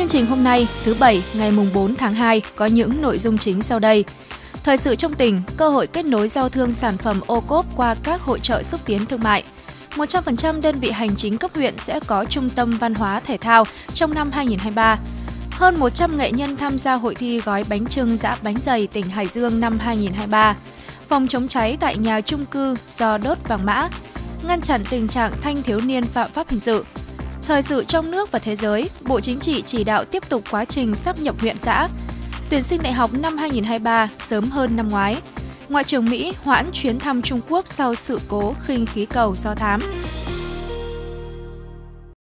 Chương trình hôm nay, thứ Bảy, ngày mùng 4 tháng 2 có những nội dung chính sau đây. Thời sự trong tỉnh, cơ hội kết nối giao thương sản phẩm ô cốp qua các hội trợ xúc tiến thương mại. 100% đơn vị hành chính cấp huyện sẽ có trung tâm văn hóa thể thao trong năm 2023. Hơn 100 nghệ nhân tham gia hội thi gói bánh trưng dã bánh dày tỉnh Hải Dương năm 2023. Phòng chống cháy tại nhà trung cư do đốt vàng mã. Ngăn chặn tình trạng thanh thiếu niên phạm pháp hình sự. Thời sự trong nước và thế giới, Bộ Chính trị chỉ đạo tiếp tục quá trình sắp nhập huyện xã. Tuyển sinh đại học năm 2023 sớm hơn năm ngoái. Ngoại trưởng Mỹ hoãn chuyến thăm Trung Quốc sau sự cố khinh khí cầu do thám.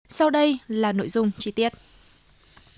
Sau đây là nội dung chi tiết.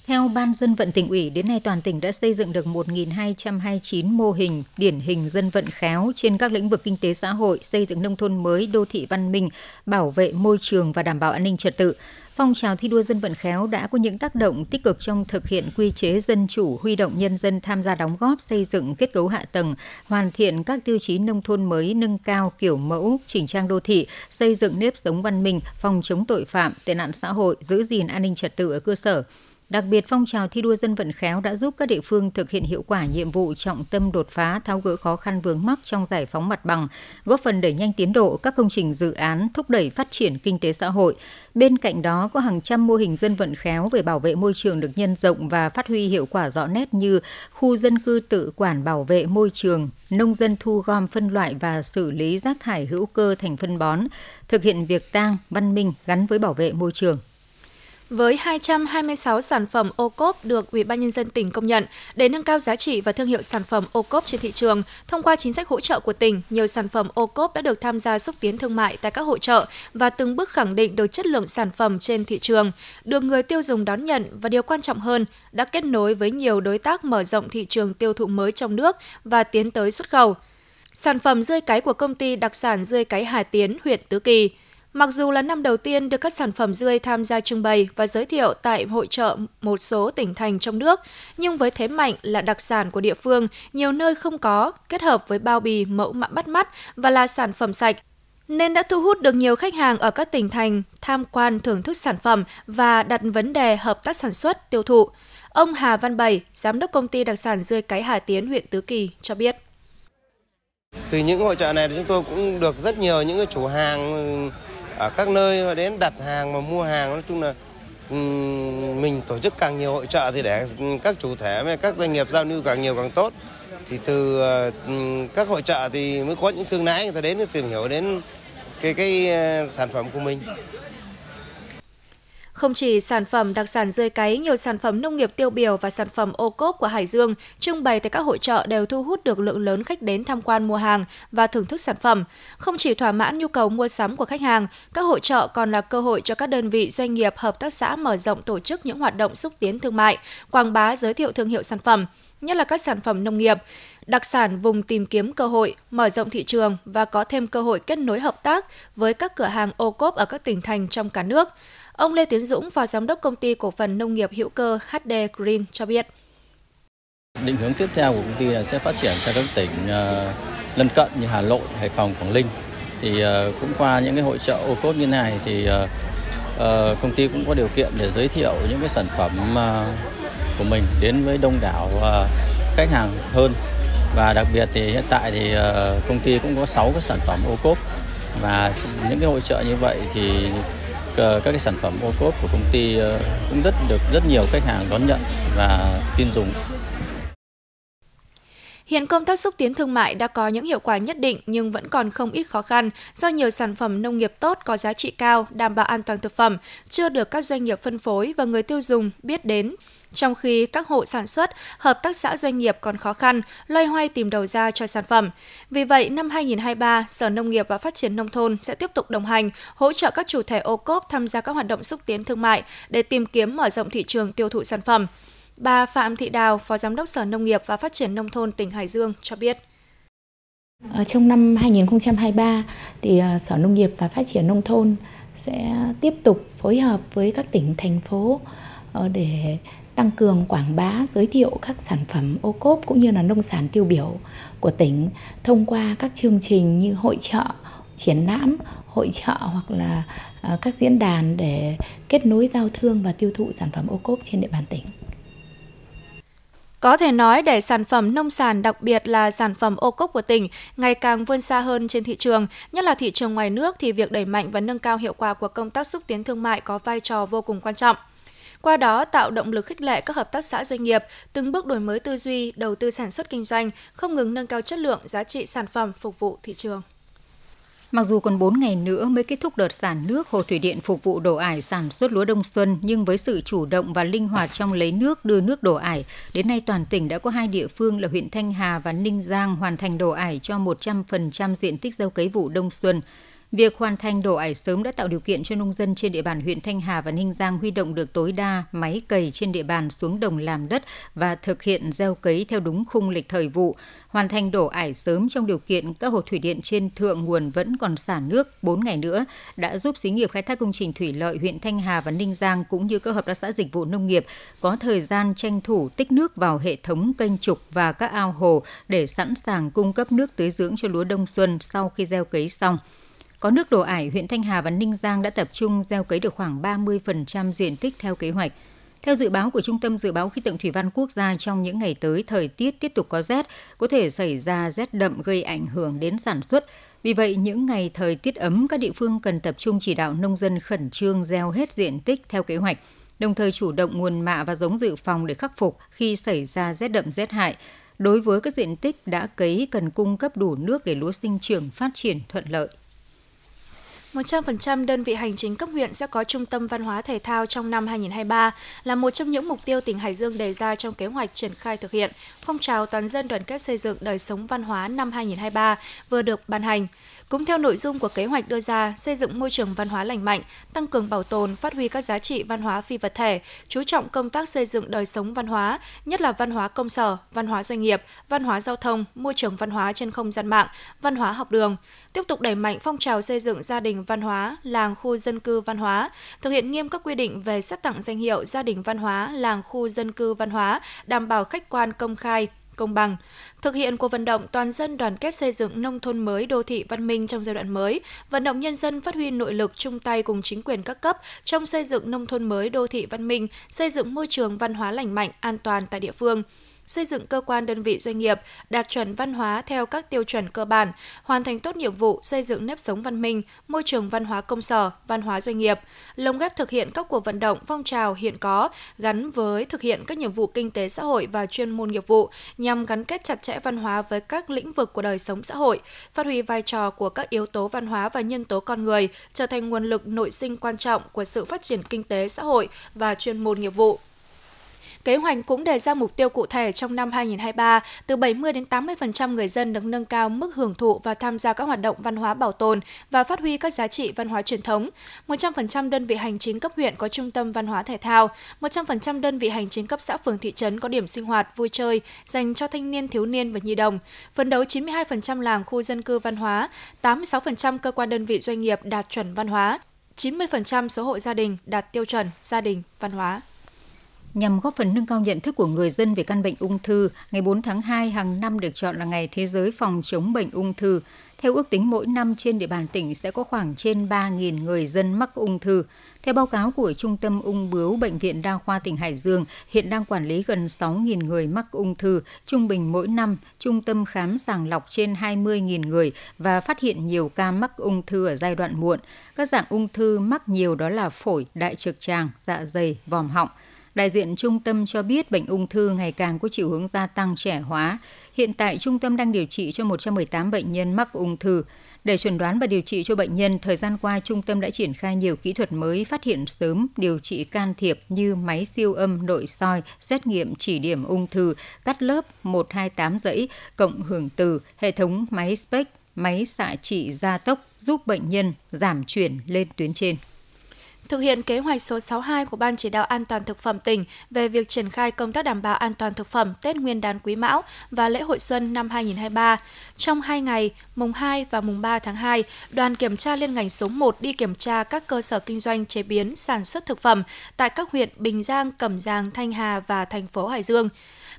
Theo Ban dân vận tỉnh ủy, đến nay toàn tỉnh đã xây dựng được 1.229 mô hình điển hình dân vận khéo trên các lĩnh vực kinh tế xã hội, xây dựng nông thôn mới, đô thị văn minh, bảo vệ môi trường và đảm bảo an ninh trật tự. Phong trào thi đua dân vận khéo đã có những tác động tích cực trong thực hiện quy chế dân chủ, huy động nhân dân tham gia đóng góp xây dựng kết cấu hạ tầng, hoàn thiện các tiêu chí nông thôn mới nâng cao kiểu mẫu, chỉnh trang đô thị, xây dựng nếp sống văn minh, phòng chống tội phạm, tệ nạn xã hội, giữ gìn an ninh trật tự ở cơ sở. Đặc biệt, phong trào thi đua dân vận khéo đã giúp các địa phương thực hiện hiệu quả nhiệm vụ trọng tâm đột phá tháo gỡ khó khăn vướng mắc trong giải phóng mặt bằng, góp phần đẩy nhanh tiến độ các công trình dự án thúc đẩy phát triển kinh tế xã hội. Bên cạnh đó có hàng trăm mô hình dân vận khéo về bảo vệ môi trường được nhân rộng và phát huy hiệu quả rõ nét như khu dân cư tự quản bảo vệ môi trường, nông dân thu gom phân loại và xử lý rác thải hữu cơ thành phân bón, thực hiện việc tang văn minh gắn với bảo vệ môi trường. Với 226 sản phẩm ô cốp được Ủy ban nhân dân tỉnh công nhận để nâng cao giá trị và thương hiệu sản phẩm ô cốp trên thị trường, thông qua chính sách hỗ trợ của tỉnh, nhiều sản phẩm ô cốp đã được tham gia xúc tiến thương mại tại các hội trợ và từng bước khẳng định được chất lượng sản phẩm trên thị trường, được người tiêu dùng đón nhận và điều quan trọng hơn, đã kết nối với nhiều đối tác mở rộng thị trường tiêu thụ mới trong nước và tiến tới xuất khẩu. Sản phẩm dươi cái của công ty đặc sản dươi cái Hà Tiến, huyện Tứ Kỳ. Mặc dù là năm đầu tiên được các sản phẩm dươi tham gia trưng bày và giới thiệu tại hội trợ một số tỉnh thành trong nước, nhưng với thế mạnh là đặc sản của địa phương, nhiều nơi không có, kết hợp với bao bì mẫu mã bắt mắt và là sản phẩm sạch, nên đã thu hút được nhiều khách hàng ở các tỉnh thành tham quan thưởng thức sản phẩm và đặt vấn đề hợp tác sản xuất, tiêu thụ. Ông Hà Văn Bảy, giám đốc công ty đặc sản dươi cái Hà Tiến, huyện Tứ Kỳ cho biết. Từ những hội trợ này chúng tôi cũng được rất nhiều những chủ hàng ở các nơi đến đặt hàng mà mua hàng, nói chung là ừ, mình tổ chức càng nhiều hội trợ thì để các chủ thể với các doanh nghiệp giao lưu càng nhiều càng tốt. Thì từ ờ, ừ, các hội trợ thì mới có những thương lái người ta đến tìm hiểu đến cái cái ờ, sản phẩm của mình không chỉ sản phẩm đặc sản rơi cáy, nhiều sản phẩm nông nghiệp tiêu biểu và sản phẩm ô cốp của Hải Dương trưng bày tại các hội trợ đều thu hút được lượng lớn khách đến tham quan mua hàng và thưởng thức sản phẩm. Không chỉ thỏa mãn nhu cầu mua sắm của khách hàng, các hội trợ còn là cơ hội cho các đơn vị doanh nghiệp hợp tác xã mở rộng tổ chức những hoạt động xúc tiến thương mại, quảng bá giới thiệu thương hiệu sản phẩm, nhất là các sản phẩm nông nghiệp, đặc sản vùng tìm kiếm cơ hội, mở rộng thị trường và có thêm cơ hội kết nối hợp tác với các cửa hàng ô cốp ở các tỉnh thành trong cả nước. Ông Lê Tiến Dũng, Phó Giám đốc Công ty Cổ phần Nông nghiệp hữu cơ HD Green cho biết. Định hướng tiếp theo của công ty là sẽ phát triển sang các tỉnh uh, lân cận như Hà Nội, Hải Phòng, Quảng Ninh. Thì uh, cũng qua những cái hội trợ ô cốt như này thì uh, công ty cũng có điều kiện để giới thiệu những cái sản phẩm của mình đến với đông đảo ờ, khách hàng hơn. Và đặc biệt thì hiện tại thì ờ, công ty cũng có 6 cái sản phẩm ô cốp và những cái hội trợ như vậy thì ờ, các cái sản phẩm ô cốp của công ty cũng rất được rất nhiều khách hàng đón nhận và tin dùng. Hiện công tác xúc tiến thương mại đã có những hiệu quả nhất định nhưng vẫn còn không ít khó khăn do nhiều sản phẩm nông nghiệp tốt có giá trị cao, đảm bảo an toàn thực phẩm chưa được các doanh nghiệp phân phối và người tiêu dùng biết đến. Trong khi các hộ sản xuất, hợp tác xã doanh nghiệp còn khó khăn, loay hoay tìm đầu ra cho sản phẩm. Vì vậy, năm 2023, Sở Nông nghiệp và Phát triển Nông thôn sẽ tiếp tục đồng hành, hỗ trợ các chủ thể ô cốp tham gia các hoạt động xúc tiến thương mại để tìm kiếm mở rộng thị trường tiêu thụ sản phẩm. Bà Phạm Thị Đào, Phó Giám đốc Sở Nông nghiệp và Phát triển Nông thôn tỉnh Hải Dương cho biết. Ở trong năm 2023 thì ờ, Sở Nông nghiệp và Phát triển Nông thôn sẽ tiếp tục phối hợp với các tỉnh, thành phố ờ, để tăng cường quảng bá, giới thiệu các sản phẩm ô cốp cũng như là nông sản tiêu biểu của tỉnh thông qua các chương trình như hội trợ, triển lãm hội trợ hoặc là à, các diễn đàn để kết nối giao thương và tiêu thụ sản phẩm ô cốp trên địa bàn tỉnh. Có thể nói để sản phẩm nông sản đặc biệt là sản phẩm ô cốp của tỉnh ngày càng vươn xa hơn trên thị trường, nhất là thị trường ngoài nước thì việc đẩy mạnh và nâng cao hiệu quả của công tác xúc tiến thương mại có vai trò vô cùng quan trọng. Qua đó tạo động lực khích lệ các hợp tác xã doanh nghiệp từng bước đổi mới tư duy, đầu tư sản xuất kinh doanh, không ngừng nâng cao chất lượng, giá trị sản phẩm phục vụ thị trường. Mặc dù còn 4 ngày nữa mới kết thúc đợt xả nước hồ thủy điện phục vụ đổ ải sản xuất lúa đông xuân, nhưng với sự chủ động và linh hoạt trong lấy nước đưa nước đổ ải, đến nay toàn tỉnh đã có hai địa phương là huyện Thanh Hà và Ninh Giang hoàn thành đổ ải cho 100% diện tích gieo cấy vụ đông xuân. Việc hoàn thành đổ ải sớm đã tạo điều kiện cho nông dân trên địa bàn huyện Thanh Hà và Ninh Giang huy động được tối đa máy cày trên địa bàn xuống đồng làm đất và thực hiện gieo cấy theo đúng khung lịch thời vụ. Hoàn thành đổ ải sớm trong điều kiện các hồ thủy điện trên thượng nguồn vẫn còn xả nước 4 ngày nữa đã giúp xí nghiệp khai thác công trình thủy lợi huyện Thanh Hà và Ninh Giang cũng như các hợp tác xã dịch vụ nông nghiệp có thời gian tranh thủ tích nước vào hệ thống kênh trục và các ao hồ để sẵn sàng cung cấp nước tưới dưỡng cho lúa đông xuân sau khi gieo cấy xong. Có nước đổ ải, huyện Thanh Hà và Ninh Giang đã tập trung gieo cấy được khoảng 30% diện tích theo kế hoạch. Theo dự báo của Trung tâm Dự báo Khí tượng Thủy văn Quốc gia trong những ngày tới, thời tiết tiếp tục có rét, có thể xảy ra rét đậm gây ảnh hưởng đến sản xuất. Vì vậy, những ngày thời tiết ấm, các địa phương cần tập trung chỉ đạo nông dân khẩn trương gieo hết diện tích theo kế hoạch, đồng thời chủ động nguồn mạ và giống dự phòng để khắc phục khi xảy ra rét đậm rét hại. Đối với các diện tích đã cấy cần cung cấp đủ nước để lúa sinh trưởng phát triển thuận lợi. 100% đơn vị hành chính cấp huyện sẽ có trung tâm văn hóa thể thao trong năm 2023 là một trong những mục tiêu tỉnh Hải Dương đề ra trong kế hoạch triển khai thực hiện, phong trào toàn dân đoàn kết xây dựng đời sống văn hóa năm 2023 vừa được ban hành. Cũng theo nội dung của kế hoạch đưa ra, xây dựng môi trường văn hóa lành mạnh, tăng cường bảo tồn, phát huy các giá trị văn hóa phi vật thể, chú trọng công tác xây dựng đời sống văn hóa, nhất là văn hóa công sở, văn hóa doanh nghiệp, văn hóa giao thông, môi trường văn hóa trên không gian mạng, văn hóa học đường. Tiếp tục đẩy mạnh phong trào xây dựng gia đình văn hóa, làng khu dân cư văn hóa, thực hiện nghiêm các quy định về xét tặng danh hiệu gia đình văn hóa, làng khu dân cư văn hóa, đảm bảo khách quan công khai, công bằng. Thực hiện cuộc vận động toàn dân đoàn kết xây dựng nông thôn mới đô thị văn minh trong giai đoạn mới, vận động nhân dân phát huy nội lực chung tay cùng chính quyền các cấp trong xây dựng nông thôn mới đô thị văn minh, xây dựng môi trường văn hóa lành mạnh, an toàn tại địa phương xây dựng cơ quan đơn vị doanh nghiệp đạt chuẩn văn hóa theo các tiêu chuẩn cơ bản, hoàn thành tốt nhiệm vụ xây dựng nếp sống văn minh, môi trường văn hóa công sở, văn hóa doanh nghiệp, lồng ghép thực hiện các cuộc vận động phong trào hiện có gắn với thực hiện các nhiệm vụ kinh tế xã hội và chuyên môn nghiệp vụ nhằm gắn kết chặt chẽ văn hóa với các lĩnh vực của đời sống xã hội, phát huy vai trò của các yếu tố văn hóa và nhân tố con người trở thành nguồn lực nội sinh quan trọng của sự phát triển kinh tế xã hội và chuyên môn nghiệp vụ. Kế hoạch cũng đề ra mục tiêu cụ thể trong năm 2023, từ 70 đến 80% người dân được nâng cao mức hưởng thụ và tham gia các hoạt động văn hóa bảo tồn và phát huy các giá trị văn hóa truyền thống. 100% đơn vị hành chính cấp huyện có trung tâm văn hóa thể thao, 100% đơn vị hành chính cấp xã phường thị trấn có điểm sinh hoạt vui chơi dành cho thanh niên, thiếu niên và nhi đồng. Phấn đấu 92% làng khu dân cư văn hóa, 86% cơ quan đơn vị doanh nghiệp đạt chuẩn văn hóa, 90% số hộ gia đình đạt tiêu chuẩn gia đình văn hóa. Nhằm góp phần nâng cao nhận thức của người dân về căn bệnh ung thư, ngày 4 tháng 2 hàng năm được chọn là Ngày Thế giới phòng chống bệnh ung thư. Theo ước tính mỗi năm trên địa bàn tỉnh sẽ có khoảng trên 3.000 người dân mắc ung thư. Theo báo cáo của Trung tâm Ung bướu Bệnh viện Đa khoa tỉnh Hải Dương, hiện đang quản lý gần 6.000 người mắc ung thư. Trung bình mỗi năm, trung tâm khám sàng lọc trên 20.000 người và phát hiện nhiều ca mắc ung thư ở giai đoạn muộn. Các dạng ung thư mắc nhiều đó là phổi, đại trực tràng, dạ dày, vòm họng. Đại diện trung tâm cho biết bệnh ung thư ngày càng có chiều hướng gia tăng trẻ hóa. Hiện tại trung tâm đang điều trị cho 118 bệnh nhân mắc ung thư. Để chuẩn đoán và điều trị cho bệnh nhân, thời gian qua trung tâm đã triển khai nhiều kỹ thuật mới phát hiện sớm điều trị can thiệp như máy siêu âm nội soi, xét nghiệm chỉ điểm ung thư, cắt lớp 128 dãy, cộng hưởng từ, hệ thống máy SPECT, máy xạ trị gia tốc giúp bệnh nhân giảm chuyển lên tuyến trên thực hiện kế hoạch số 62 của Ban chỉ đạo an toàn thực phẩm tỉnh về việc triển khai công tác đảm bảo an toàn thực phẩm Tết Nguyên đán Quý Mão và lễ hội xuân năm 2023. Trong 2 ngày, mùng 2 và mùng 3 tháng 2, đoàn kiểm tra liên ngành số 1 đi kiểm tra các cơ sở kinh doanh chế biến sản xuất thực phẩm tại các huyện Bình Giang, Cẩm Giang, Thanh Hà và thành phố Hải Dương.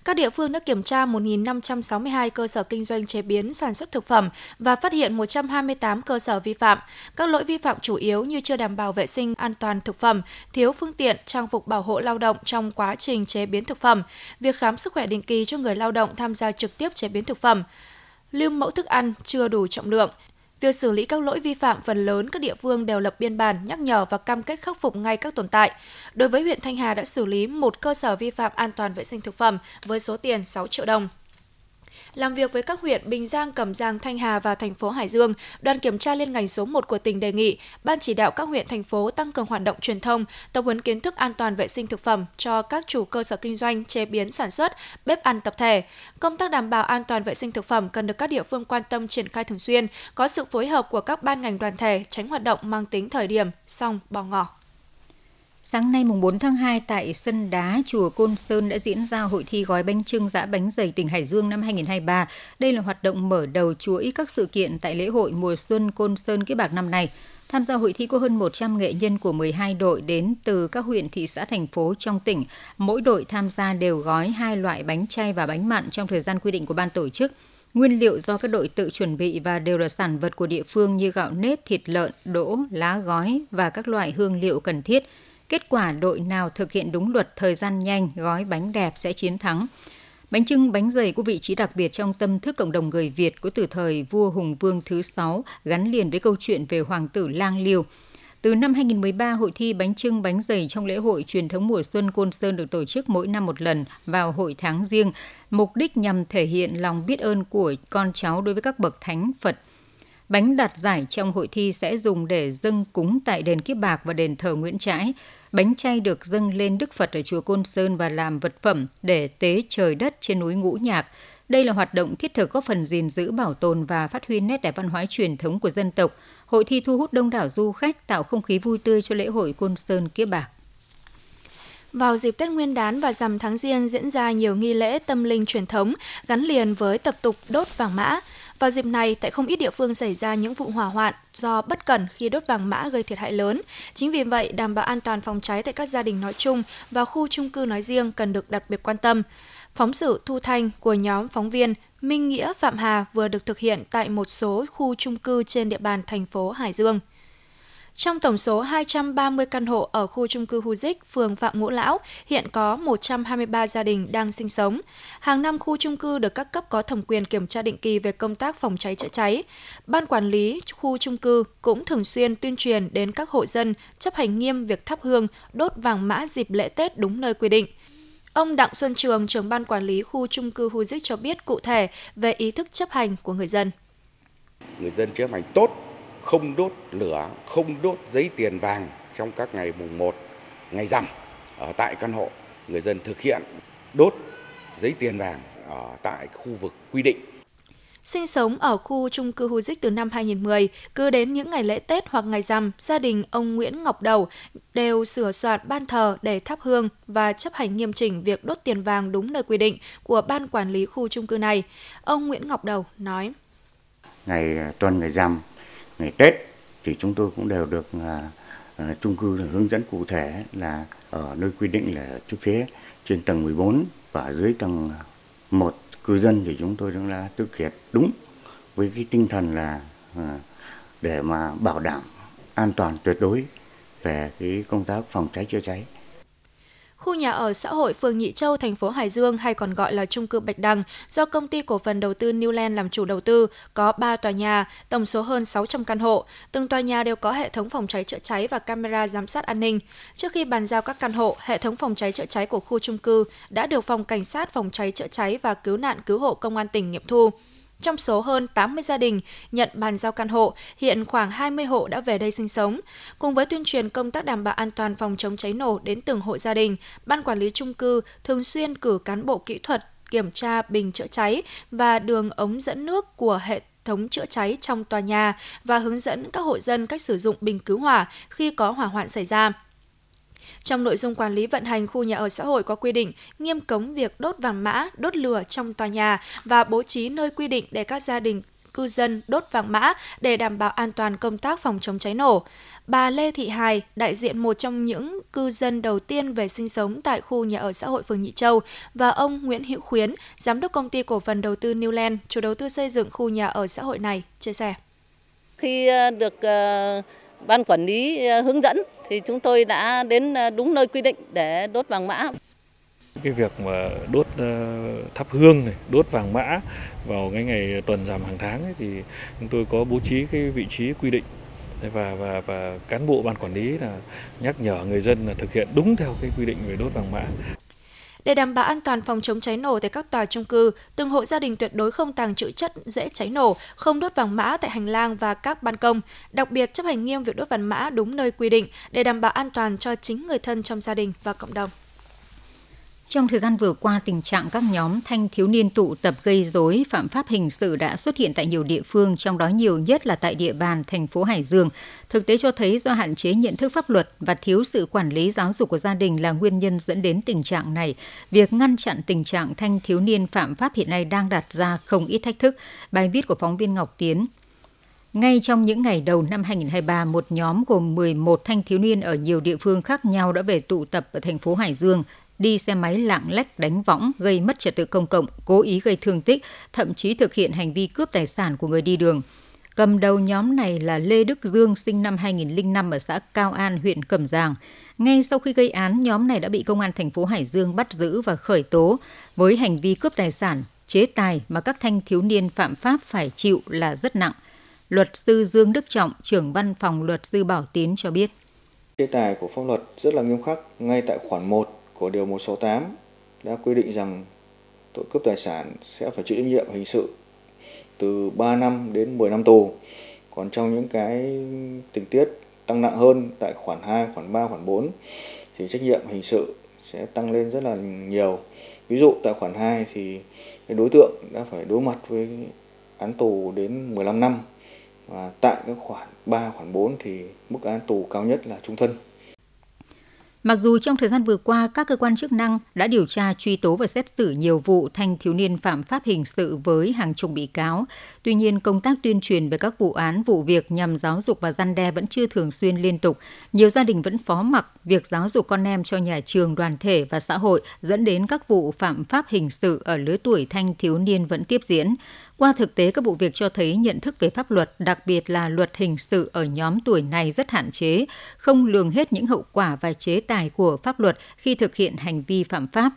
Các địa phương đã kiểm tra 1.562 cơ sở kinh doanh chế biến sản xuất thực phẩm và phát hiện 128 cơ sở vi phạm. Các lỗi vi phạm chủ yếu như chưa đảm bảo vệ sinh an toàn thực phẩm, thiếu phương tiện, trang phục bảo hộ lao động trong quá trình chế biến thực phẩm, việc khám sức khỏe định kỳ cho người lao động tham gia trực tiếp chế biến thực phẩm, lưu mẫu thức ăn chưa đủ trọng lượng, Việc xử lý các lỗi vi phạm phần lớn các địa phương đều lập biên bản, nhắc nhở và cam kết khắc phục ngay các tồn tại. Đối với huyện Thanh Hà đã xử lý một cơ sở vi phạm an toàn vệ sinh thực phẩm với số tiền 6 triệu đồng. Làm việc với các huyện Bình Giang, Cẩm Giang, Thanh Hà và thành phố Hải Dương, đoàn kiểm tra liên ngành số 1 của tỉnh đề nghị ban chỉ đạo các huyện thành phố tăng cường hoạt động truyền thông, tập huấn kiến thức an toàn vệ sinh thực phẩm cho các chủ cơ sở kinh doanh chế biến sản xuất, bếp ăn tập thể. Công tác đảm bảo an toàn vệ sinh thực phẩm cần được các địa phương quan tâm triển khai thường xuyên, có sự phối hợp của các ban ngành đoàn thể, tránh hoạt động mang tính thời điểm, song bỏ ngỏ. Sáng nay mùng 4 tháng 2 tại sân đá chùa Côn Sơn đã diễn ra hội thi gói bánh trưng giã bánh dày tỉnh Hải Dương năm 2023. Đây là hoạt động mở đầu chuỗi các sự kiện tại lễ hội mùa xuân Côn Sơn Kiếp Bạc năm nay. Tham gia hội thi có hơn 100 nghệ nhân của 12 đội đến từ các huyện, thị xã, thành phố trong tỉnh. Mỗi đội tham gia đều gói hai loại bánh chay và bánh mặn trong thời gian quy định của ban tổ chức. Nguyên liệu do các đội tự chuẩn bị và đều là sản vật của địa phương như gạo nếp, thịt lợn, đỗ, lá gói và các loại hương liệu cần thiết – Kết quả đội nào thực hiện đúng luật thời gian nhanh, gói bánh đẹp sẽ chiến thắng. Bánh trưng bánh dày có vị trí đặc biệt trong tâm thức cộng đồng người Việt của từ thời vua Hùng Vương thứ sáu gắn liền với câu chuyện về hoàng tử Lang Liêu. Từ năm 2013, hội thi bánh trưng bánh dày trong lễ hội truyền thống mùa xuân Côn Sơn được tổ chức mỗi năm một lần vào hội tháng riêng, mục đích nhằm thể hiện lòng biết ơn của con cháu đối với các bậc thánh Phật Bánh đạt giải trong hội thi sẽ dùng để dâng cúng tại đền Kiếp Bạc và đền thờ Nguyễn Trãi. Bánh chay được dâng lên Đức Phật ở chùa Côn Sơn và làm vật phẩm để tế trời đất trên núi Ngũ Nhạc. Đây là hoạt động thiết thực góp phần gìn giữ, bảo tồn và phát huy nét đẹp văn hóa truyền thống của dân tộc. Hội thi thu hút đông đảo du khách, tạo không khí vui tươi cho lễ hội Côn Sơn Kiếp Bạc. Vào dịp Tết Nguyên đán và rằm tháng Giêng diễn ra nhiều nghi lễ tâm linh truyền thống gắn liền với tập tục đốt vàng mã. Vào dịp này, tại không ít địa phương xảy ra những vụ hỏa hoạn do bất cẩn khi đốt vàng mã gây thiệt hại lớn. Chính vì vậy, đảm bảo an toàn phòng cháy tại các gia đình nói chung và khu chung cư nói riêng cần được đặc biệt quan tâm. Phóng sự thu thanh của nhóm phóng viên Minh Nghĩa Phạm Hà vừa được thực hiện tại một số khu chung cư trên địa bàn thành phố Hải Dương. Trong tổng số 230 căn hộ ở khu trung cư Hu Dích, phường Phạm Ngũ Lão, hiện có 123 gia đình đang sinh sống. Hàng năm khu trung cư được các cấp có thẩm quyền kiểm tra định kỳ về công tác phòng cháy chữa cháy. Ban quản lý khu trung cư cũng thường xuyên tuyên truyền đến các hộ dân chấp hành nghiêm việc thắp hương, đốt vàng mã dịp lễ Tết đúng nơi quy định. Ông Đặng Xuân Trường, trưởng ban quản lý khu trung cư Hu Dích cho biết cụ thể về ý thức chấp hành của người dân. Người dân chấp hành tốt không đốt lửa, không đốt giấy tiền vàng trong các ngày mùng 1, ngày rằm ở tại căn hộ. Người dân thực hiện đốt giấy tiền vàng ở tại khu vực quy định. Sinh sống ở khu chung cư Hu Dích từ năm 2010, cứ đến những ngày lễ Tết hoặc ngày rằm, gia đình ông Nguyễn Ngọc Đầu đều sửa soạn ban thờ để thắp hương và chấp hành nghiêm chỉnh việc đốt tiền vàng đúng nơi quy định của ban quản lý khu chung cư này. Ông Nguyễn Ngọc Đầu nói: Ngày tuần ngày rằm ngày Tết thì chúng tôi cũng đều được uh, chung cư hướng dẫn cụ thể là ở nơi quy định là trước phía trên tầng 14 và dưới tầng 1 cư dân thì chúng tôi đang đã thực hiện đúng với cái tinh thần là à, để mà bảo đảm an toàn tuyệt đối về cái công tác phòng cháy chữa cháy. Khu nhà ở xã hội phường Nhị Châu, thành phố Hải Dương hay còn gọi là chung cư Bạch Đằng do công ty cổ phần đầu tư Newland làm chủ đầu tư có 3 tòa nhà, tổng số hơn 600 căn hộ. Từng tòa nhà đều có hệ thống phòng cháy chữa cháy và camera giám sát an ninh. Trước khi bàn giao các căn hộ, hệ thống phòng cháy chữa cháy của khu chung cư đã được phòng cảnh sát phòng cháy chữa cháy và cứu nạn cứu hộ công an tỉnh nghiệm thu. Trong số hơn 80 gia đình nhận bàn giao căn hộ, hiện khoảng 20 hộ đã về đây sinh sống. Cùng với tuyên truyền công tác đảm bảo an toàn phòng chống cháy nổ đến từng hộ gia đình, Ban quản lý trung cư thường xuyên cử cán bộ kỹ thuật kiểm tra bình chữa cháy và đường ống dẫn nước của hệ thống chữa cháy trong tòa nhà và hướng dẫn các hộ dân cách sử dụng bình cứu hỏa khi có hỏa hoạn xảy ra. Trong nội dung quản lý vận hành khu nhà ở xã hội có quy định nghiêm cấm việc đốt vàng mã, đốt lửa trong tòa nhà và bố trí nơi quy định để các gia đình cư dân đốt vàng mã để đảm bảo an toàn công tác phòng chống cháy nổ. Bà Lê Thị Hài, đại diện một trong những cư dân đầu tiên về sinh sống tại khu nhà ở xã hội phường Nhị Châu và ông Nguyễn Hữu Khuyến, giám đốc công ty cổ phần đầu tư Newland, chủ đầu tư xây dựng khu nhà ở xã hội này, chia sẻ. Khi ờ, được uh ban quản lý ờ, hướng dẫn thì chúng tôi đã đến ờ, đúng nơi quy định để đốt vàng mã. Cái việc mà đốt ờ, thắp hương này, đốt vàng mã vào cái ngày tuần giảm hàng tháng ấy, thì chúng tôi có bố trí cái vị trí quy định và và và cán bộ ban quản lý là nhắc nhở người dân là thực hiện đúng theo cái quy định về đốt vàng mã. Để đảm bảo an toàn phòng chống cháy nổ tại các tòa trung cư, từng hộ gia đình tuyệt đối không tàng trữ chất dễ cháy nổ, không đốt vàng mã tại hành lang và các ban công, đặc biệt chấp hành nghiêm việc đốt vàng mã đúng nơi quy định để đảm bảo an toàn cho chính người thân trong gia đình và cộng đồng. Trong thời gian vừa qua, tình trạng các nhóm thanh thiếu niên tụ tập gây rối phạm pháp hình sự đã xuất hiện tại nhiều địa phương, trong đó nhiều nhất là tại địa bàn thành phố Hải Dương. Thực tế cho thấy do hạn chế nhận thức pháp luật và thiếu sự quản lý giáo dục của gia đình là nguyên nhân dẫn đến tình trạng này. Việc ngăn chặn tình trạng thanh thiếu niên phạm pháp hiện nay đang đặt ra không ít thách thức. Bài viết của phóng viên Ngọc Tiến ngay trong những ngày đầu năm 2023, một nhóm gồm 11 thanh thiếu niên ở nhiều địa phương khác nhau đã về tụ tập ở thành phố Hải Dương đi xe máy lạng lách đánh võng, gây mất trật tự công cộng, cố ý gây thương tích, thậm chí thực hiện hành vi cướp tài sản của người đi đường. Cầm đầu nhóm này là Lê Đức Dương, sinh năm 2005 ở xã Cao An, huyện Cẩm Giàng. Ngay sau khi gây án, nhóm này đã bị công an thành phố Hải Dương bắt giữ và khởi tố với hành vi cướp tài sản, chế tài mà các thanh thiếu niên phạm pháp phải chịu là rất nặng. Luật sư Dương Đức Trọng, trưởng văn phòng luật sư Bảo Tín cho biết. Chế tài của pháp luật rất là nghiêm khắc ngay tại khoản 1 của Điều 168 đã quy định rằng tội cướp tài sản sẽ phải chịu trách nhiệm hình sự từ 3 năm đến 10 năm tù. Còn trong những cái tình tiết tăng nặng hơn tại khoản 2, khoản 3, khoản 4 thì trách nhiệm hình sự sẽ tăng lên rất là nhiều. Ví dụ tại khoản 2 thì cái đối tượng đã phải đối mặt với án tù đến 15 năm và tại cái khoản 3, khoản 4 thì mức án tù cao nhất là trung thân. Mặc dù trong thời gian vừa qua, các cơ quan chức năng đã điều tra, truy tố và xét xử nhiều vụ thanh thiếu niên phạm pháp hình sự với hàng chục bị cáo, tuy nhiên công tác tuyên truyền về các vụ án, vụ việc nhằm giáo dục và gian đe vẫn chưa thường xuyên liên tục. Nhiều gia đình vẫn phó mặc việc giáo dục con em cho nhà trường, đoàn thể và xã hội dẫn đến các vụ phạm pháp hình sự ở lứa tuổi thanh thiếu niên vẫn tiếp diễn. Qua thực tế, các vụ việc cho thấy nhận thức về pháp luật, đặc biệt là luật hình sự ở nhóm tuổi này rất hạn chế, không lường hết những hậu quả và chế tài của pháp luật khi thực hiện hành vi phạm pháp.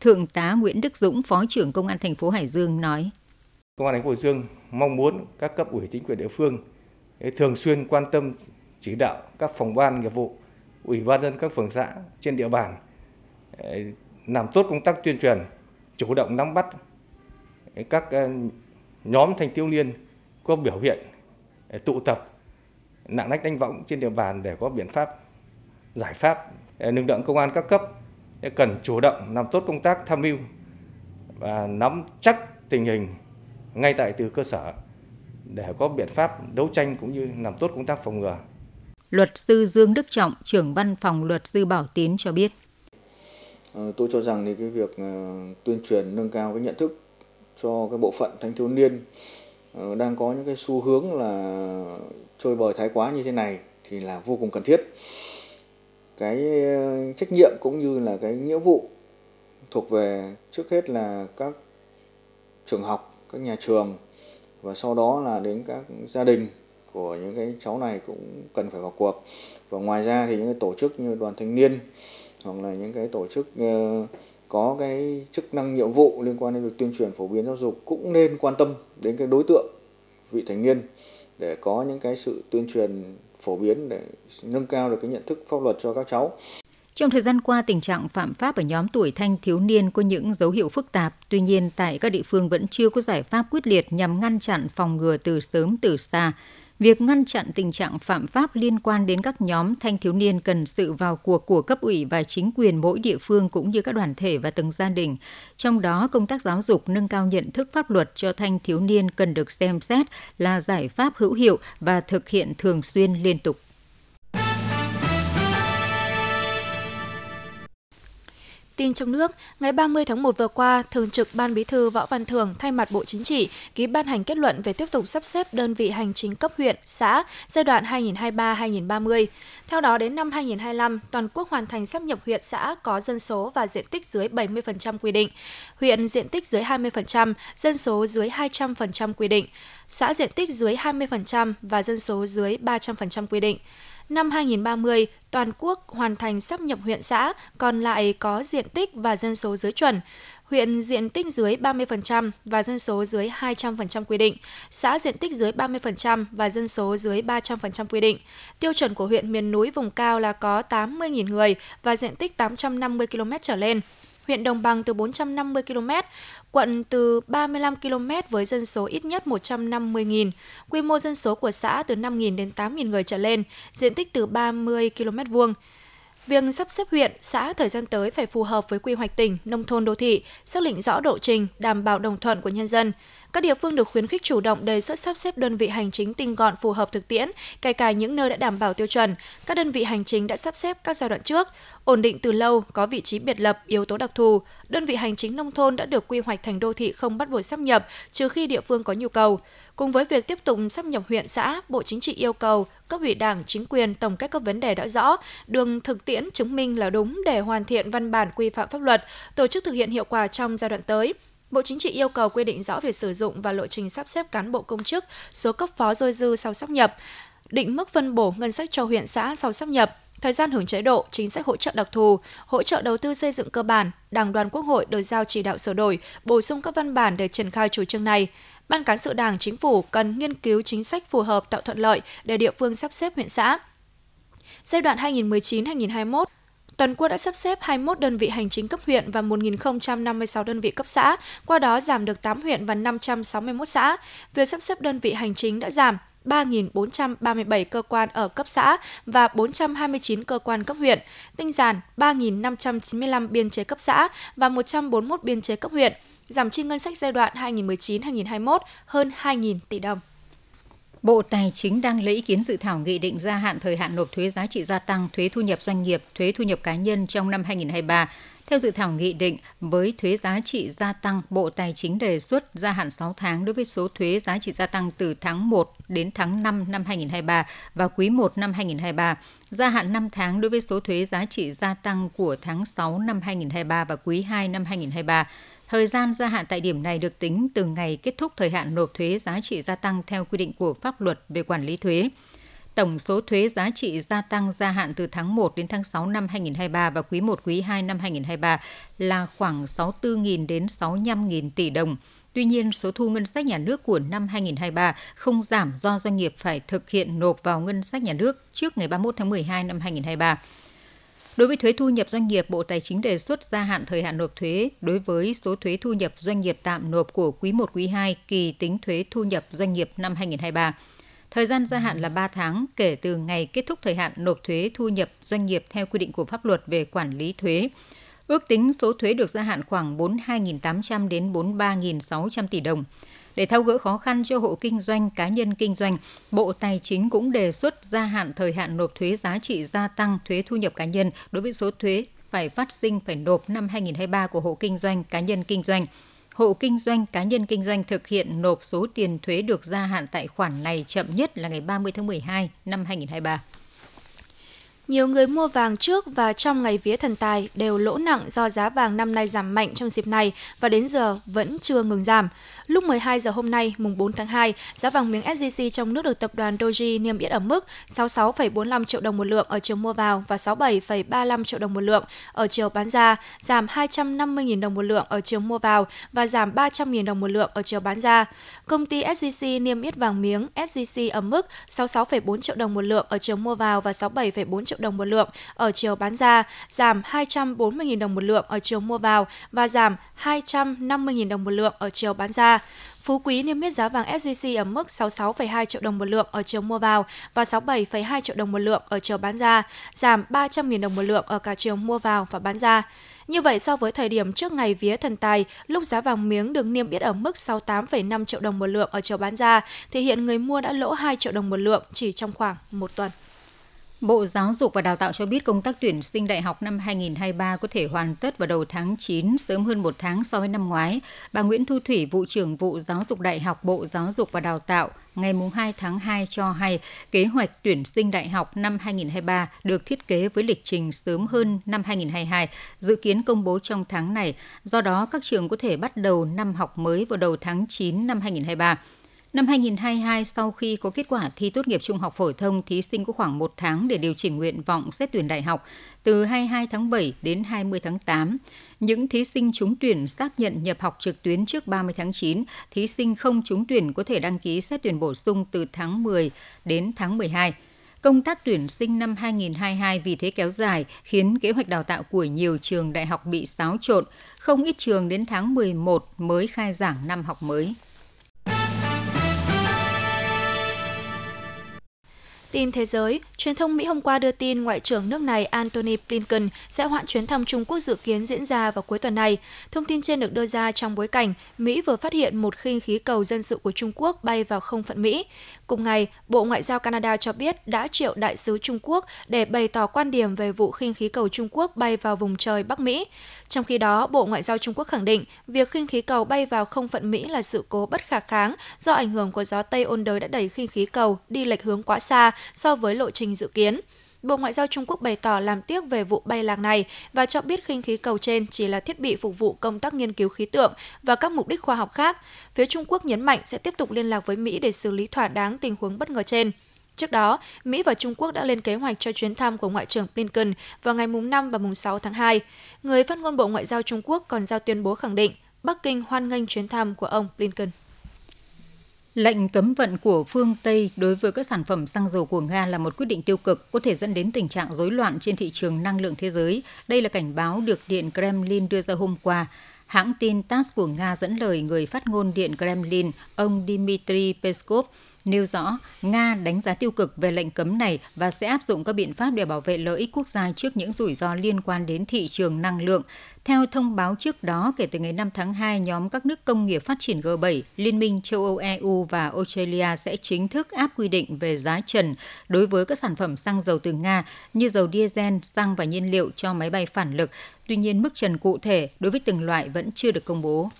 Thượng tá Nguyễn Đức Dũng, Phó trưởng Công an thành phố Hải Dương nói. Công an thành phố Hải Dương mong muốn các cấp ủy chính quyền địa phương thường xuyên quan tâm chỉ đạo các phòng ban nghiệp vụ, ủy ban dân các phường xã trên địa bàn eh, làm tốt công tác tuyên truyền, chủ động nắm bắt các eh, nhóm thanh thiếu niên có biểu hiện tụ tập nặng lách đánh võng trên địa bàn để có biện pháp giải pháp lực lượng công an các cấp cần chủ động làm tốt công tác tham mưu và nắm chắc tình hình ngay tại từ cơ sở để có biện pháp đấu tranh cũng như làm tốt công tác phòng ngừa. Luật sư Dương Đức Trọng, trưởng văn phòng luật sư Bảo Tín cho biết. Ờ, tôi cho rằng thì cái việc ờ, tuyên truyền nâng cao cái nhận thức cho cái bộ phận thanh thiếu niên ờ, đang có những cái xu hướng là trôi bời thái quá như thế này thì là vô cùng cần thiết. Cái ờ, trách nhiệm cũng như là cái nghĩa vụ thuộc về trước hết là các trường học các nhà trường và sau đó là đến các gia đình của những cái cháu này cũng cần phải vào cuộc. Và ngoài ra thì những cái tổ chức như đoàn thanh niên hoặc là những cái tổ chức uh, có cái chức năng nhiệm vụ liên quan đến việc tuyên truyền phổ biến giáo dục cũng nên quan tâm đến cái đối tượng vị thành niên để có những cái sự tuyên truyền phổ biến để nâng cao được cái nhận thức pháp luật cho các cháu. Trong thời gian qua, tình trạng phạm pháp ở nhóm tuổi thanh thiếu niên có những dấu hiệu phức tạp. Tuy nhiên, tại các địa phương vẫn chưa có giải pháp quyết liệt nhằm ngăn chặn phòng ngừa từ sớm từ xa. Việc ngăn chặn tình trạng phạm pháp liên quan đến các nhóm thanh thiếu niên cần sự vào cuộc của cấp ủy và chính quyền mỗi địa phương cũng như các đoàn thể và từng gia đình. Trong đó, công tác giáo dục nâng cao nhận thức pháp luật cho thanh thiếu niên cần được xem xét là giải pháp hữu hiệu và thực hiện thường xuyên liên tục. Tin trong nước, ngày 30 tháng 1 vừa qua, Thường trực Ban Bí thư Võ Văn Thưởng thay mặt Bộ Chính trị ký ban hành kết luận về tiếp tục sắp xếp đơn vị hành chính cấp huyện, xã giai đoạn 2023-2030. Theo đó, đến năm 2025, toàn quốc hoàn thành sắp nhập huyện xã có dân số và diện tích dưới 70% quy định, huyện diện tích dưới 20%, dân số dưới 200% quy định, xã diện tích dưới 20% và dân số dưới 300% quy định. Năm 2030, toàn quốc hoàn thành sắp nhập huyện xã, còn lại có diện tích và dân số dưới chuẩn. Huyện diện tích dưới 30% và dân số dưới 200% quy định, xã diện tích dưới 30% và dân số dưới 300% quy định. Tiêu chuẩn của huyện miền núi vùng cao là có 80.000 người và diện tích 850 km trở lên huyện Đồng Bằng từ 450 km, quận từ 35 km với dân số ít nhất 150.000, quy mô dân số của xã từ 5.000 đến 8.000 người trở lên, diện tích từ 30 km vuông. Việc sắp xếp huyện, xã thời gian tới phải phù hợp với quy hoạch tỉnh, nông thôn đô thị, xác định rõ độ trình, đảm bảo đồng thuận của nhân dân. Các địa phương được khuyến khích chủ động đề xuất sắp xếp đơn vị hành chính tinh gọn phù hợp thực tiễn, kể cả những nơi đã đảm bảo tiêu chuẩn. Các đơn vị hành chính đã sắp xếp các giai đoạn trước, ổn định từ lâu, có vị trí biệt lập, yếu tố đặc thù. Đơn vị hành chính nông thôn đã được quy hoạch thành đô thị không bắt buộc sắp nhập, trừ khi địa phương có nhu cầu. Cùng với việc tiếp tục sắp nhập huyện xã, Bộ Chính trị yêu cầu cấp ủy Đảng, chính quyền tổng kết các vấn đề đã rõ, đường thực tiễn chứng minh là đúng để hoàn thiện văn bản quy phạm pháp luật, tổ chức thực hiện hiệu quả trong giai đoạn tới. Bộ Chính trị yêu cầu quy định rõ việc sử dụng và lộ trình sắp xếp cán bộ công chức, số cấp phó dôi dư sau sắp nhập, định mức phân bổ ngân sách cho huyện xã sau sắp nhập, thời gian hưởng chế độ, chính sách hỗ trợ đặc thù, hỗ trợ đầu tư xây dựng cơ bản, Đảng đoàn Quốc hội được giao chỉ đạo sửa đổi, bổ sung các văn bản để triển khai chủ trương này. Ban cán sự Đảng, Chính phủ cần nghiên cứu chính sách phù hợp tạo thuận lợi để địa phương sắp xếp huyện xã. Giai đoạn 2019-2021, Toàn quốc đã sắp xếp 21 đơn vị hành chính cấp huyện và 1.056 đơn vị cấp xã, qua đó giảm được 8 huyện và 561 xã. Việc sắp xếp đơn vị hành chính đã giảm 3.437 cơ quan ở cấp xã và 429 cơ quan cấp huyện, tinh giản 3.595 biên chế cấp xã và 141 biên chế cấp huyện, giảm chi ngân sách giai đoạn 2019-2021 hơn 2.000 tỷ đồng. Bộ Tài chính đang lấy ý kiến dự thảo nghị định gia hạn thời hạn nộp thuế giá trị gia tăng, thuế thu nhập doanh nghiệp, thuế thu nhập cá nhân trong năm 2023. Theo dự thảo nghị định, với thuế giá trị gia tăng, Bộ Tài chính đề xuất gia hạn 6 tháng đối với số thuế giá trị gia tăng từ tháng 1 đến tháng 5 năm 2023 và quý 1 năm 2023, gia hạn 5 tháng đối với số thuế giá trị gia tăng của tháng 6 năm 2023 và quý 2 năm 2023 Thời gian gia hạn tại điểm này được tính từ ngày kết thúc thời hạn nộp thuế giá trị gia tăng theo quy định của pháp luật về quản lý thuế. Tổng số thuế giá trị gia tăng gia hạn từ tháng 1 đến tháng 6 năm 2023 và quý 1 quý 2 năm 2023 là khoảng 64.000 đến 65.000 tỷ đồng. Tuy nhiên, số thu ngân sách nhà nước của năm 2023 không giảm do doanh nghiệp phải thực hiện nộp vào ngân sách nhà nước trước ngày 31 tháng 12 năm 2023. Đối với thuế thu nhập doanh nghiệp, Bộ Tài chính đề xuất gia hạn thời hạn nộp thuế đối với số thuế thu nhập doanh nghiệp tạm nộp của quý 1, quý 2 kỳ tính thuế thu nhập doanh nghiệp năm 2023. Thời gian gia hạn là 3 tháng kể từ ngày kết thúc thời hạn nộp thuế thu nhập doanh nghiệp theo quy định của pháp luật về quản lý thuế. Ước tính số thuế được gia hạn khoảng 42.800 đến 43.600 tỷ đồng. Để thao gỡ khó khăn cho hộ kinh doanh, cá nhân kinh doanh, Bộ Tài chính cũng đề xuất gia hạn thời hạn nộp thuế giá trị gia tăng thuế thu nhập cá nhân đối với số thuế phải phát sinh phải nộp năm 2023 của hộ kinh doanh, cá nhân kinh doanh. Hộ kinh doanh, cá nhân kinh doanh thực hiện nộp số tiền thuế được gia hạn tại khoản này chậm nhất là ngày 30 tháng 12 năm 2023. Nhiều người mua vàng trước và trong ngày vía thần tài đều lỗ nặng do giá vàng năm nay giảm mạnh trong dịp này và đến giờ vẫn chưa ngừng giảm. Lúc 12 giờ hôm nay, mùng 4 tháng 2, giá vàng miếng SJC trong nước được tập đoàn Doji niêm yết ở mức 66,45 triệu đồng một lượng ở chiều mua vào và 67,35 triệu đồng một lượng ở chiều bán ra, giảm 250.000 đồng một lượng ở chiều mua vào và giảm 300.000 đồng một lượng ở chiều bán ra. Công ty SJC niêm yết vàng miếng SJC ở mức 66,4 triệu đồng một lượng ở chiều mua vào và 67,4 triệu đồng một lượng ở chiều bán ra, giảm 240.000 đồng một lượng ở chiều mua vào và giảm 250.000 đồng một lượng ở chiều bán ra. Phú Quý niêm yết giá vàng SJC ở mức 66,2 triệu đồng một lượng ở chiều mua vào và 67,2 triệu đồng một lượng ở chiều bán ra, giảm 300.000 đồng một lượng ở cả chiều mua vào và bán ra. Như vậy so với thời điểm trước ngày vía thần tài, lúc giá vàng miếng được niêm yết ở mức 68,5 triệu đồng một lượng ở chiều bán ra, thì hiện người mua đã lỗ 2 triệu đồng một lượng chỉ trong khoảng một tuần. Bộ Giáo dục và Đào tạo cho biết công tác tuyển sinh đại học năm 2023 có thể hoàn tất vào đầu tháng 9, sớm hơn một tháng so với năm ngoái. Bà Nguyễn Thu Thủy, vụ trưởng vụ Giáo dục Đại học Bộ Giáo dục và Đào tạo, ngày 2 tháng 2 cho hay kế hoạch tuyển sinh đại học năm 2023 được thiết kế với lịch trình sớm hơn năm 2022, dự kiến công bố trong tháng này. Do đó, các trường có thể bắt đầu năm học mới vào đầu tháng 9 năm 2023. Năm 2022, sau khi có kết quả thi tốt nghiệp trung học phổ thông, thí sinh có khoảng một tháng để điều chỉnh nguyện vọng xét tuyển đại học từ 22 tháng 7 đến 20 tháng 8. Những thí sinh trúng tuyển xác nhận nhập học trực tuyến trước 30 tháng 9, thí sinh không trúng tuyển có thể đăng ký xét tuyển bổ sung từ tháng 10 đến tháng 12. Công tác tuyển sinh năm 2022 vì thế kéo dài, khiến kế hoạch đào tạo của nhiều trường đại học bị xáo trộn. Không ít trường đến tháng 11 mới khai giảng năm học mới. Tin thế giới, truyền thông Mỹ hôm qua đưa tin Ngoại trưởng nước này Antony Blinken sẽ hoãn chuyến thăm Trung Quốc dự kiến diễn ra vào cuối tuần này. Thông tin trên được đưa ra trong bối cảnh Mỹ vừa phát hiện một khinh khí cầu dân sự của Trung Quốc bay vào không phận Mỹ. Cùng ngày, Bộ Ngoại giao Canada cho biết đã triệu đại sứ Trung Quốc để bày tỏ quan điểm về vụ khinh khí cầu Trung Quốc bay vào vùng trời Bắc Mỹ. Trong khi đó, Bộ Ngoại giao Trung Quốc khẳng định việc khinh khí cầu bay vào không phận Mỹ là sự cố bất khả kháng do ảnh hưởng của gió Tây ôn đới đã đẩy khinh khí cầu đi lệch hướng quá xa so với lộ trình dự kiến. Bộ Ngoại giao Trung Quốc bày tỏ làm tiếc về vụ bay lạc này và cho biết khinh khí cầu trên chỉ là thiết bị phục vụ công tác nghiên cứu khí tượng và các mục đích khoa học khác. Phía Trung Quốc nhấn mạnh sẽ tiếp tục liên lạc với Mỹ để xử lý thỏa đáng tình huống bất ngờ trên. Trước đó, Mỹ và Trung Quốc đã lên kế hoạch cho chuyến thăm của Ngoại trưởng Blinken vào ngày mùng 5 và mùng 6 tháng 2. Người phát ngôn Bộ Ngoại giao Trung Quốc còn giao tuyên bố khẳng định Bắc Kinh hoan nghênh chuyến thăm của ông Blinken. Lệnh cấm vận của phương Tây đối với các sản phẩm xăng dầu của Nga là một quyết định tiêu cực, có thể dẫn đến tình trạng rối loạn trên thị trường năng lượng thế giới. Đây là cảnh báo được Điện Kremlin đưa ra hôm qua. Hãng tin TASS của Nga dẫn lời người phát ngôn Điện Kremlin, ông Dmitry Peskov, nêu rõ Nga đánh giá tiêu cực về lệnh cấm này và sẽ áp dụng các biện pháp để bảo vệ lợi ích quốc gia trước những rủi ro liên quan đến thị trường năng lượng. Theo thông báo trước đó, kể từ ngày 5 tháng 2, nhóm các nước công nghiệp phát triển G7, Liên minh châu Âu EU và Australia sẽ chính thức áp quy định về giá trần đối với các sản phẩm xăng dầu từ Nga như dầu diesel, xăng và nhiên liệu cho máy bay phản lực. Tuy nhiên, mức trần cụ thể đối với từng loại vẫn chưa được công bố.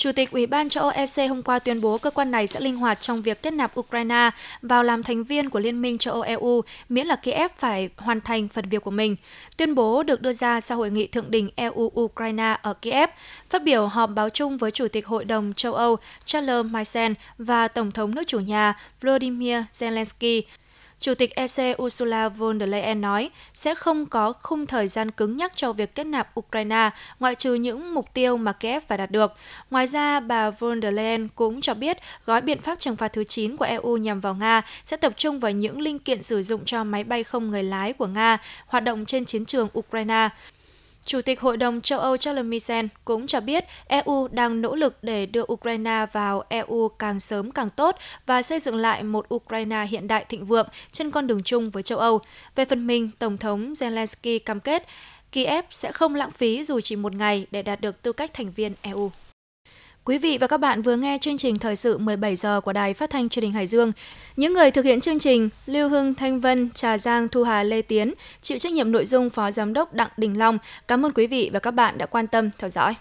Chủ tịch Ủy ban châu Âu EC hôm qua tuyên bố cơ quan này sẽ linh hoạt trong việc kết nạp Ukraine vào làm thành viên của Liên minh châu Âu EU, miễn là Kiev phải hoàn thành phần việc của mình. Tuyên bố được đưa ra sau hội nghị thượng đỉnh EU-Ukraine ở Kiev, phát biểu họp báo chung với Chủ tịch Hội đồng châu Âu Charles Michel và Tổng thống nước chủ nhà Volodymyr Zelensky. Chủ tịch EC Ursula von der Leyen nói sẽ không có khung thời gian cứng nhắc cho việc kết nạp Ukraine, ngoại trừ những mục tiêu mà Kiev phải đạt được. Ngoài ra, bà von der Leyen cũng cho biết gói biện pháp trừng phạt thứ 9 của EU nhằm vào Nga sẽ tập trung vào những linh kiện sử dụng cho máy bay không người lái của Nga hoạt động trên chiến trường Ukraine. Chủ tịch Hội đồng châu Âu Charles Michel cũng cho biết EU đang nỗ lực để đưa Ukraine vào EU càng sớm càng tốt và xây dựng lại một Ukraine hiện đại thịnh vượng trên con đường chung với châu Âu. Về phần mình, Tổng thống Zelensky cam kết Kiev sẽ không lãng phí dù chỉ một ngày để đạt được tư cách thành viên EU. Quý vị và các bạn vừa nghe chương trình thời sự 17 giờ của Đài Phát thanh Truyền hình Hải Dương. Những người thực hiện chương trình Lưu Hưng, Thanh Vân, Trà Giang, Thu Hà, Lê Tiến, chịu trách nhiệm nội dung Phó Giám đốc Đặng Đình Long. Cảm ơn quý vị và các bạn đã quan tâm theo dõi.